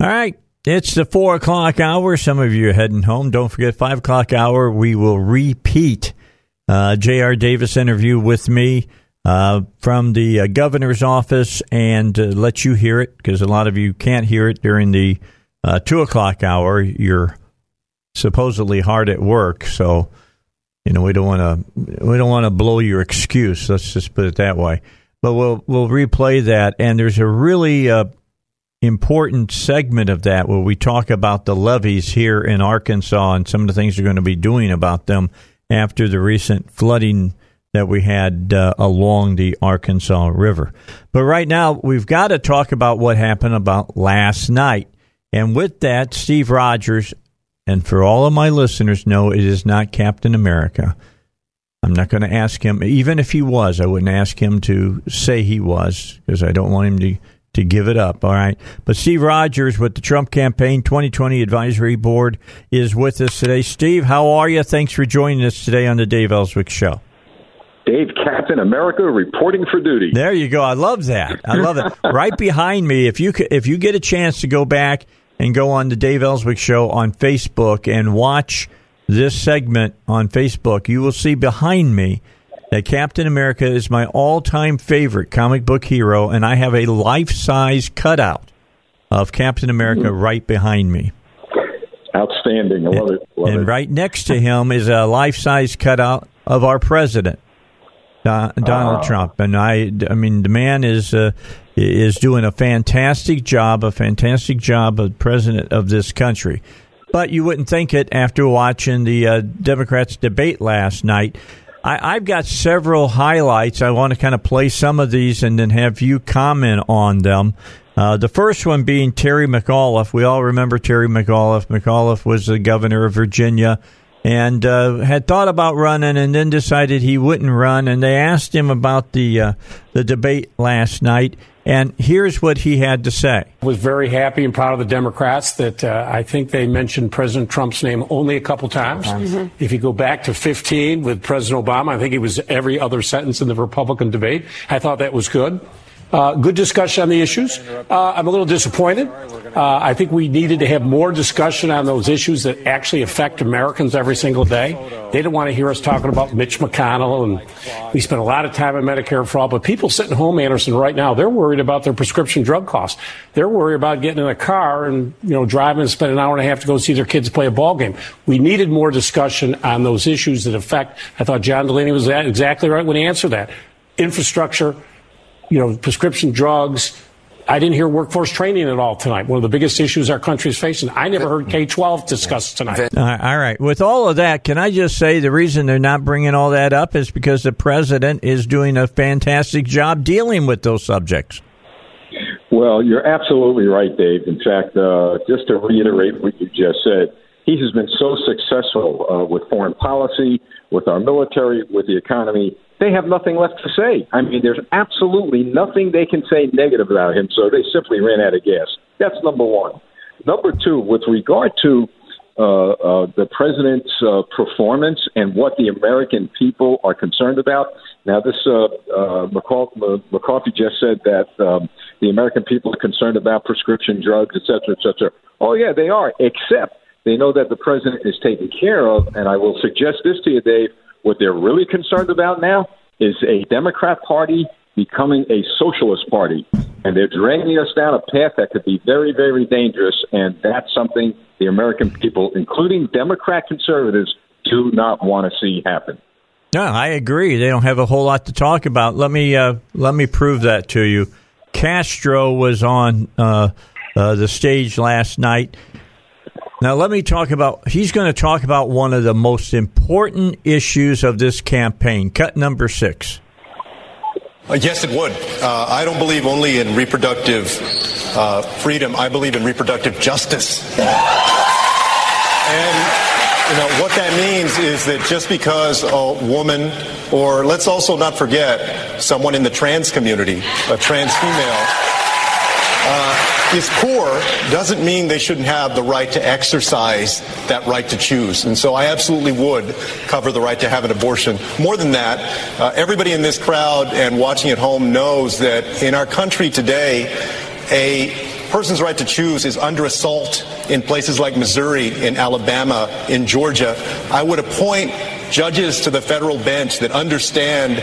All right. It's the four o'clock hour. Some of you are heading home. Don't forget, five o'clock hour, we will repeat uh, J.R. Davis interview with me uh, from the uh, governor's office and uh, let you hear it because a lot of you can't hear it during the uh, two o'clock hour. You're supposedly hard at work, so you know we don't want to we don't want to blow your excuse. Let's just put it that way. But we'll we'll replay that, and there's a really uh, important segment of that where we talk about the levees here in Arkansas and some of the things we're going to be doing about them after the recent flooding that we had uh, along the Arkansas River. But right now, we've got to talk about what happened about last night. And with that, Steve Rogers, and for all of my listeners, know it is not Captain America. I'm not going to ask him, even if he was, I wouldn't ask him to say he was because I don't want him to to give it up. All right. But Steve Rogers with the Trump Campaign 2020 Advisory Board is with us today. Steve, how are you? Thanks for joining us today on the Dave Elswick Show. Dave Captain America reporting for duty. There you go. I love that. I love it. right behind me, if you if you get a chance to go back and go on the Dave Elswick Show on Facebook and watch this segment on Facebook, you will see behind me that Captain America is my all time favorite comic book hero, and I have a life size cutout of Captain America mm-hmm. right behind me. Outstanding. I love and, it. Love and it. right next to him is a life size cutout of our president. Donald uh, Trump, and I, I mean, the man is uh, is doing a fantastic job, a fantastic job of president of this country. But you wouldn't think it after watching the uh, Democrats debate last night. I, have got several highlights. I want to kind of play some of these and then have you comment on them. Uh, the first one being Terry McAuliffe. We all remember Terry McAuliffe. McAuliffe was the governor of Virginia and uh, had thought about running and then decided he wouldn't run. And they asked him about the uh, the debate last night, and here's what he had to say. I was very happy and proud of the Democrats that uh, I think they mentioned President Trump's name only a couple times. Mm-hmm. If you go back to 15 with President Obama, I think it was every other sentence in the Republican debate. I thought that was good. Uh, good discussion on the issues. Uh, I'm a little disappointed. Uh, I think we needed to have more discussion on those issues that actually affect Americans every single day. They don't want to hear us talking about Mitch McConnell, and we spent a lot of time on Medicare for all. But people sitting home, Anderson, right now, they're worried about their prescription drug costs. They're worried about getting in a car and you know driving and spend an hour and a half to go see their kids play a ball game. We needed more discussion on those issues that affect. I thought John Delaney was exactly right when he answered that. Infrastructure you know, prescription drugs. I didn't hear workforce training at all tonight. One of the biggest issues our country is facing. I never heard K 12 discussed tonight. All right. With all of that, can I just say the reason they're not bringing all that up is because the president is doing a fantastic job dealing with those subjects. Well, you're absolutely right, Dave. In fact, uh, just to reiterate what you just said, he has been so successful uh, with foreign policy, with our military, with the economy they have nothing left to say. I mean, there's absolutely nothing they can say negative about him, so they simply ran out of gas. That's number one. Number two, with regard to uh, uh, the president's uh, performance and what the American people are concerned about. Now, this uh, uh, McCarthy just said that um, the American people are concerned about prescription drugs, et cetera, et cetera. Oh, yeah, they are, except they know that the president is taken care of. And I will suggest this to you, Dave what they're really concerned about now is a Democrat Party becoming a socialist party. And they're dragging us down a path that could be very, very dangerous. And that's something the American people, including Democrat conservatives, do not want to see happen. No, I agree. They don't have a whole lot to talk about. Let me uh, let me prove that to you. Castro was on uh, uh, the stage last night now, let me talk about, he's going to talk about one of the most important issues of this campaign. Cut number six. Uh, yes, it would. Uh, I don't believe only in reproductive uh, freedom. I believe in reproductive justice. And you know what that means is that just because a woman, or let's also not forget someone in the trans community, a trans female, is poor, doesn't mean they shouldn't have the right to exercise that right to choose. And so I absolutely would cover the right to have an abortion. More than that, uh, everybody in this crowd and watching at home knows that in our country today, a person's right to choose is under assault in places like Missouri, in Alabama, in Georgia. I would appoint judges to the federal bench that understand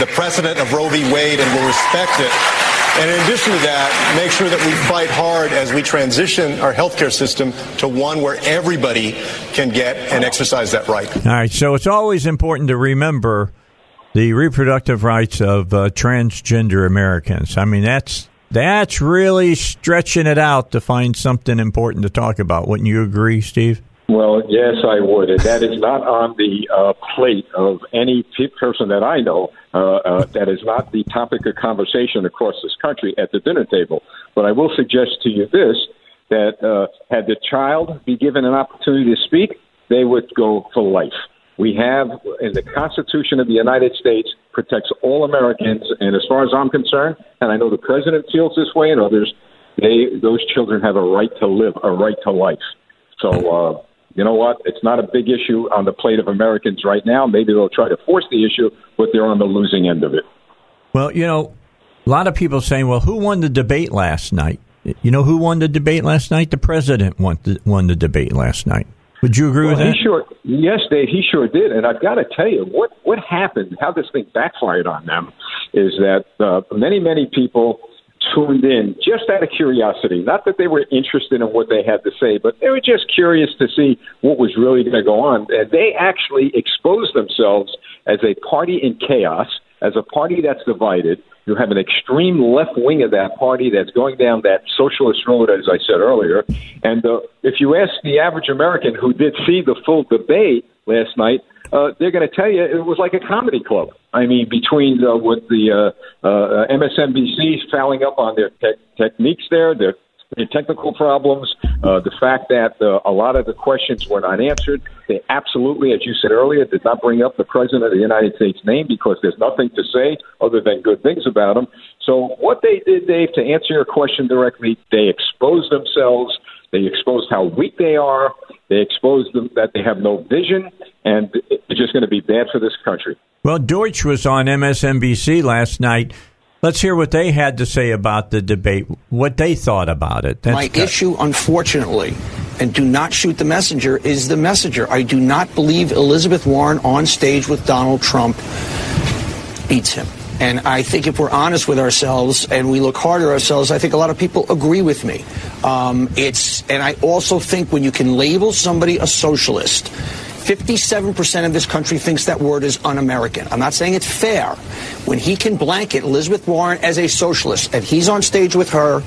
the precedent of Roe v. Wade and will respect it. And in addition to that, make sure that we fight hard as we transition our healthcare system to one where everybody can get and exercise that right. All right. So it's always important to remember the reproductive rights of uh, transgender Americans. I mean, that's that's really stretching it out to find something important to talk about. Wouldn't you agree, Steve? Well, yes, I would. And that is not on the uh, plate of any person that I know. Uh, uh, that is not the topic of conversation across this country at the dinner table. But I will suggest to you this that uh, had the child be given an opportunity to speak, they would go for life. We have, in the Constitution of the United States, protects all Americans. And as far as I'm concerned, and I know the president feels this way and others, they those children have a right to live, a right to life. So, uh, you know what? It's not a big issue on the plate of Americans right now. Maybe they'll try to force the issue, but they're on the losing end of it. Well, you know, a lot of people saying, well, who won the debate last night? You know who won the debate last night? The president won the, won the debate last night. Would you agree well, with that? He sure, yes, Dave, he sure did. And I've got to tell you, what, what happened, how this thing backfired on them, is that uh, many, many people tuned in just out of curiosity. Not that they were interested in what they had to say, but they were just curious to see what was really going to go on. And they actually exposed themselves as a party in chaos, as a party that's divided. You have an extreme left wing of that party that's going down that socialist road, as I said earlier. And uh, if you ask the average American who did see the full debate last night, uh, they're going to tell you it was like a comedy club. I mean, between uh, what the uh, uh, MSNBC's fouling up on their te- techniques there, their, their technical problems, uh, the fact that uh, a lot of the questions were not answered. They absolutely, as you said earlier, did not bring up the President of the United States' name because there's nothing to say other than good things about him. So, what they did, Dave, to answer your question directly, they exposed themselves. They exposed how weak they are. They exposed them that they have no vision, and it's just going to be bad for this country. Well, Deutsch was on MSNBC last night. Let's hear what they had to say about the debate, what they thought about it. That's My cut. issue, unfortunately, and do not shoot the messenger, is the messenger. I do not believe Elizabeth Warren on stage with Donald Trump beats him. And I think if we're honest with ourselves and we look hard at ourselves, I think a lot of people agree with me. Um, it's, and I also think when you can label somebody a socialist, 57% of this country thinks that word is un American. I'm not saying it's fair. When he can blanket Elizabeth Warren as a socialist and he's on stage with her,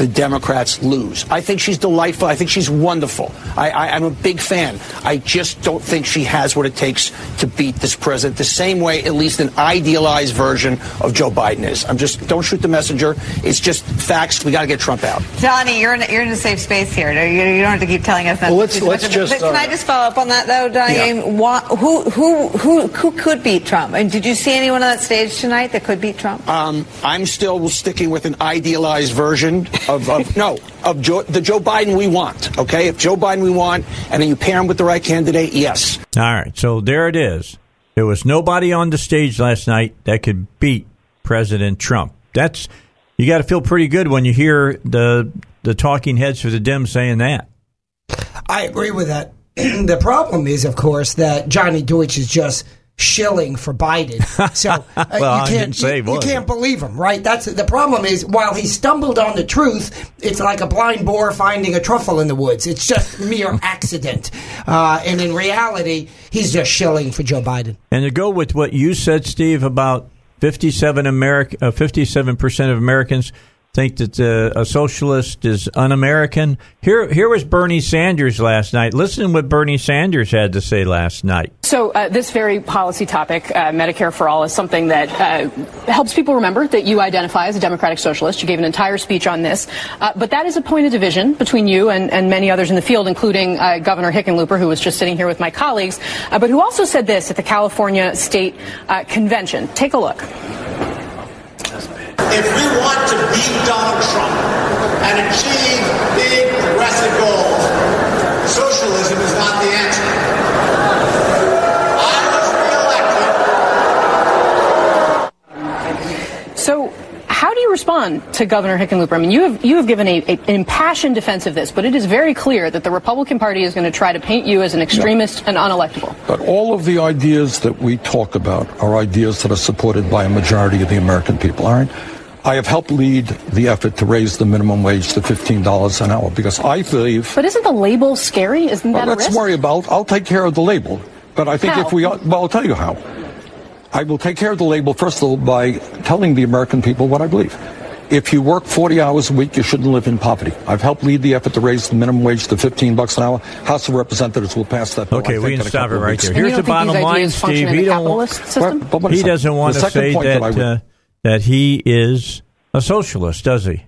the Democrats lose. I think she's delightful. I think she's wonderful. I, am a big fan. I just don't think she has what it takes to beat this president the same way, at least an idealized version of Joe Biden is. I'm just, don't shoot the messenger. It's just facts. We got to get Trump out. Donny, you're in, you're in a safe space here. You, you don't have to keep telling us that. Well, let's, let's just, can uh, I just follow up on that, though, Donny? Yeah. who, who, who, who could beat Trump? And did you see anyone on that stage tonight that could beat Trump? Um, I'm still sticking with an idealized version of, of no of Joe, the Joe Biden we want. Okay, if Joe Biden we want, and then you pair him with the right candidate, yes. All right, so there it is. There was nobody on the stage last night that could beat President Trump. That's you got to feel pretty good when you hear the the talking heads for the Dems saying that. I agree with that. the problem is, of course, that Johnny Deutsch is just shilling for Biden. So uh, well, you can't say, you, you, can't believe him, right? That's the problem. Is while he stumbled on the truth, it's like a blind boar finding a truffle in the woods. It's just mere accident, uh, and in reality, he's just shilling for Joe Biden. And to go with what you said, Steve, about fifty-seven America, uh, fifty-seven percent of Americans think that uh, a socialist is un-American. Here, here was Bernie Sanders last night. Listen to what Bernie Sanders had to say last night. So, uh, this very policy topic, uh, Medicare for All, is something that uh, helps people remember that you identify as a Democratic Socialist. You gave an entire speech on this. Uh, but that is a point of division between you and, and many others in the field, including uh, Governor Hickenlooper, who was just sitting here with my colleagues, but who also said this at the California State Convention. Take a look. If we want to beat Donald Trump and achieve big progressive goals, socialism is not the answer. I was reelected. So, how do you respond to Governor Hickenlooper? I mean, you have you have given a, a, an impassioned defense of this, but it is very clear that the Republican Party is going to try to paint you as an extremist and unelectable. But all of the ideas that we talk about are ideas that are supported by a majority of the American people. All right. I have helped lead the effort to raise the minimum wage to $15 an hour because I believe. But isn't the label scary? Isn't that well, let's risk? worry about. I'll take care of the label. But I think how? if we, well, I'll tell you how. I will take care of the label first of all by telling the American people what I believe. If you work 40 hours a week, you shouldn't live in poverty. I've helped lead the effort to raise the minimum wage to 15 bucks an hour. House of Representatives will pass that bill. Okay, we can stop it right weeks. there. Here's the bottom line, Steve. He, don't, well, he doesn't want to say that, that, uh, that he is a socialist, does he?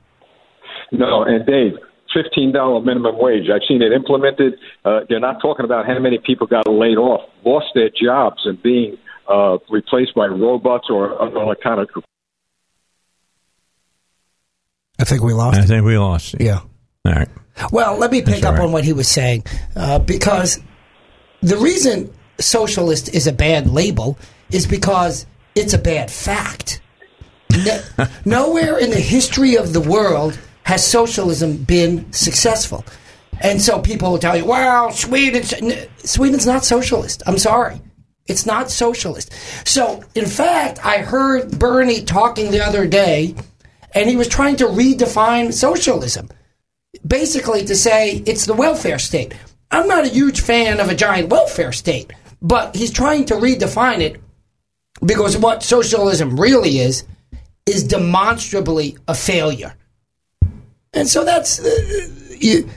No, and Dave, fifteen dollar minimum wage. I've seen it implemented. Uh, they're not talking about how many people got laid off, lost their jobs, and being uh, replaced by robots or other kind of. I think we lost. I think we lost. Yeah. All right. Well, let me pick That's up right. on what he was saying uh, because the reason socialist is a bad label is because it's a bad fact. No, nowhere in the history of the world has socialism been successful. And so people will tell you, well, Sweden, Sweden's not socialist. I'm sorry. It's not socialist. So, in fact, I heard Bernie talking the other day, and he was trying to redefine socialism. Basically, to say it's the welfare state. I'm not a huge fan of a giant welfare state, but he's trying to redefine it because what socialism really is is demonstrably a failure. And so that's uh, you,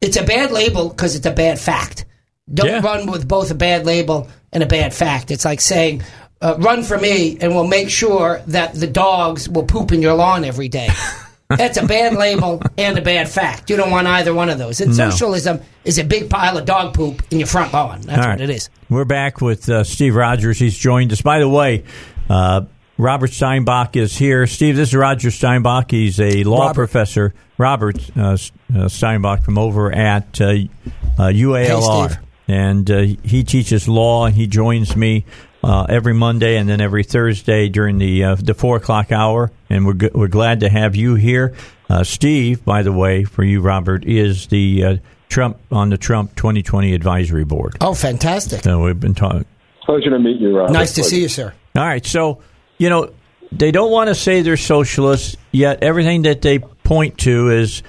it's a bad label because it's a bad fact. Don't Yeah. run with both a bad label and a bad fact. It's like saying, uh, "Run for me, and we'll make sure that the dogs will poop in your lawn every day." That's a bad label and a bad fact. You don't want either one of those. And No. socialism is a big pile of dog poop in your front lawn. That's All what it is. We're back with uh, Steve Rogers. He's joined us. By the way, uh, Robert Steinbuch is here. Steve, this is Roger Steinbuch. He's a law Robert. professor. Robert uh, uh, Steinbuch from over at uh, uh, UALR. Steve. And uh, he teaches law, and he joins me uh, every Monday and then every Thursday during the uh, the four o'clock hour. And we're g- we're glad to have you here, uh, Steve. By the way, for you, Robert is the uh, Trump on the Trump 2020 advisory board. Oh, fantastic! So we've been talking. Pleasure to meet you, Rob. Nice to see you, sir. All right, so you know they don't want to say they're socialists, yet everything that they point to is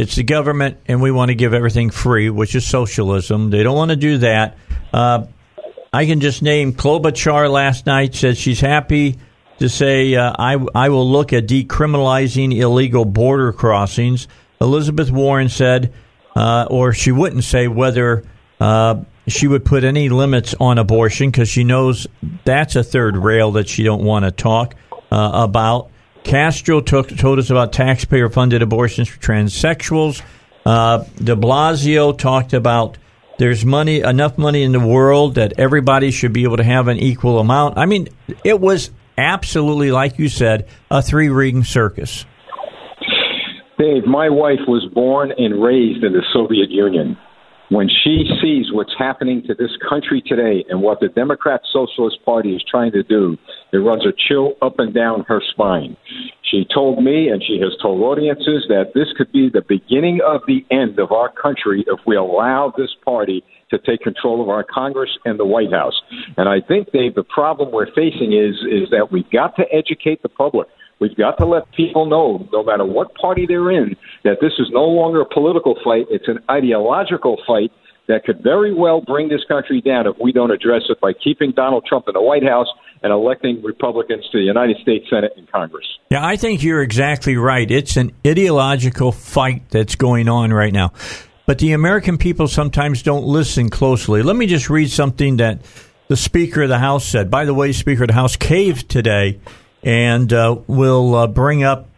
it's the government, and we want to give everything free, which is socialism. They don't want to do that. Uh, I can just name Klobuchar last night said she's happy to say uh, I I will look at decriminalizing illegal border crossings. Elizabeth Warren said, uh, or she wouldn't say whether uh, she would put any limits on abortion because she knows that's a third rail that she don't want to talk uh, about. Castro took, told us about taxpayer-funded abortions for transsexuals. Uh, De Blasio talked about there's money, enough money in the world that everybody should be able to have an equal amount. I mean, it was absolutely, like you said, a three-ring circus. Dave, my wife was born and raised in the Soviet Union. When she sees what's happening to this country today and what the Democrat Socialist Party is trying to do, it runs a chill up and down her spine. She told me, and she has told audiences, that this could be the beginning of the end of our country if we allow this party to take control of our Congress and the White House. And I think, Dave, the problem we're facing is is that we've got to educate the public. We've got to let people know, no matter what party they're in, that this is no longer a political fight. It's an ideological fight that could very well bring this country down if we don't address it by keeping Donald Trump in the White House and electing Republicans to the United States Senate and Congress. Yeah, I think you're exactly right. It's an ideological fight that's going on right now. But the American people sometimes don't listen closely. Let me just read something that the Speaker of the House said. By the way, Speaker of the House caved today and uh, will uh, bring up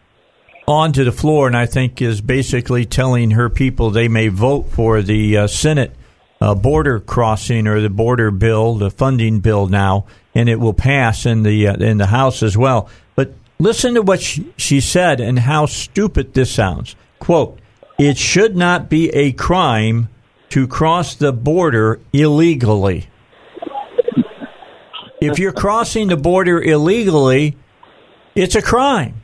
onto the floor, and I think is basically telling her people they may vote for the uh, Senate uh, border crossing or the border bill, the funding bill now, and it will pass in the uh, in the House as well. But listen to what she, she said and how stupid this sounds. Quote: It should not be a crime to cross the border illegally. If you're crossing the border illegally, it's a crime.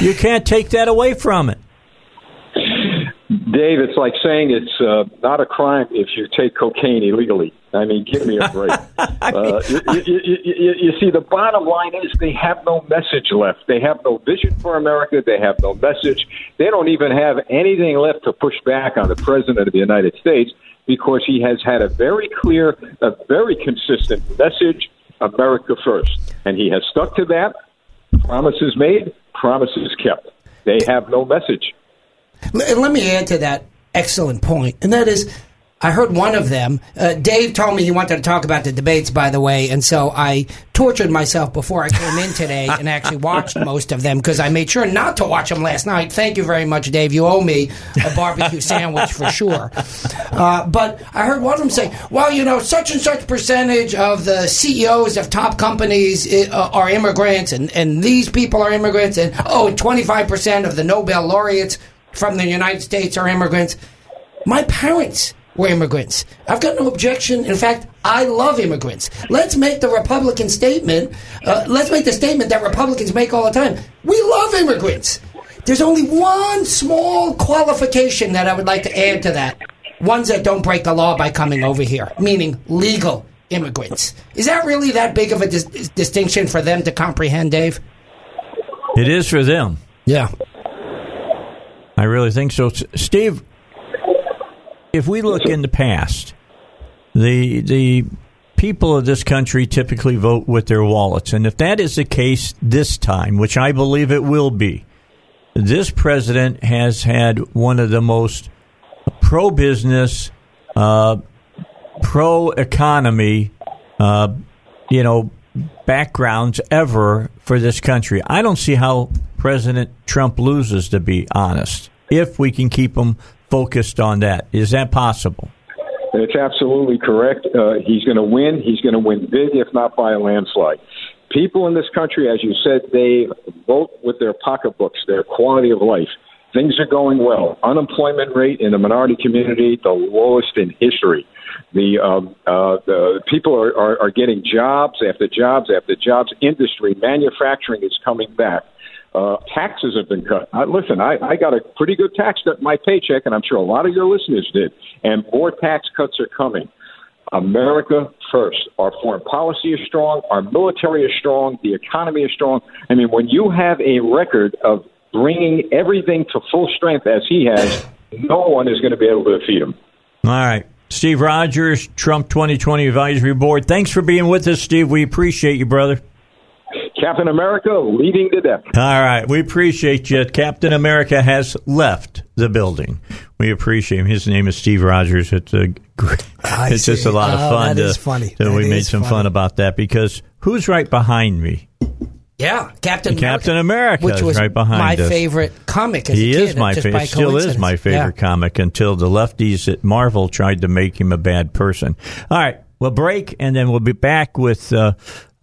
You can't take that away from it. Dave, it's like saying it's uh, not a crime if you take cocaine illegally. I mean, give me a break. uh, you, you, you, you, see, the bottom line is they have no message left. They have no vision for America. They have no message. They don't even have anything left to push back on the President of the United States because he has had a very clear, a very consistent message America first. And he has stuck to that. Promises made, promises kept. They have no message. Let me add to that excellent point, and that is I heard one of them. Uh, Dave told me he wanted to talk about the debates, by the way, and so I tortured myself before I came in today and actually watched most of them because I made sure not to watch them last night. Thank you very much, Dave. You owe me a barbecue sandwich for sure. Uh, but I heard one of them say, "Well, you know, such and such percentage of the CEOs of top companies uh, are immigrants, and and these people are immigrants, and oh, 25 percent of the Nobel laureates from the United States are immigrants." My parents were immigrants. I've got no objection. In fact, I love immigrants. Let's make the Republican statement. Uh, let's make the statement that Republicans make all the time. We love immigrants. There's only one small qualification that I would like to add to that. Ones that don't break the law by coming over here, meaning legal immigrants. Is that really that big of a dis- distinction for them to comprehend, Dave? It is for them. Yeah. I really think so. Steve, if we look in the past, the the people of this country typically vote with their wallets, and if that is the case this time, which I believe it will be, this president has had one of the most pro business, uh, pro economy, uh, you know, backgrounds ever for this country. I don't see how President Trump loses, to be honest, if we can keep him focused on that. Is that possible? It's absolutely correct. Uh, he's going to win. He's going to win big, if not by a landslide. People in this country, as you said, they vote with their pocketbooks, their quality of life. Things are going well. Unemployment rate in the minority community, the lowest in history. The, um, uh, the people are, are, are getting jobs after jobs after jobs. Industry, manufacturing is coming back. Uh, taxes have been cut. Listen, I, I got a pretty good tax cut my paycheck, and I'm sure a lot of your listeners did. And more tax cuts are coming. America first. Our foreign policy is strong. Our military is strong. The economy is strong. I mean, when you have a record of bringing everything to full strength as he has, no one is going to be able to defeat him. All right. Steve Rogers, Trump 2020 Advisory Board. Thanks for being with us, Steve. We appreciate you, brother. Captain America leading the deck. All right. We appreciate you. Captain America has left the building. We appreciate him. His name is Steve Rogers. It's a great, it's just a lot of oh, fun. That to, is funny. So That we made some funny. fun about that because who's right behind me? Yeah, Captain Captain America which is was right behind me. my us. favorite comic. As he a kid, is my just by favorite. Still is my favorite Yeah. comic until the lefties at Marvel tried to make him a bad person. All right, we'll break and then we'll be back with uh,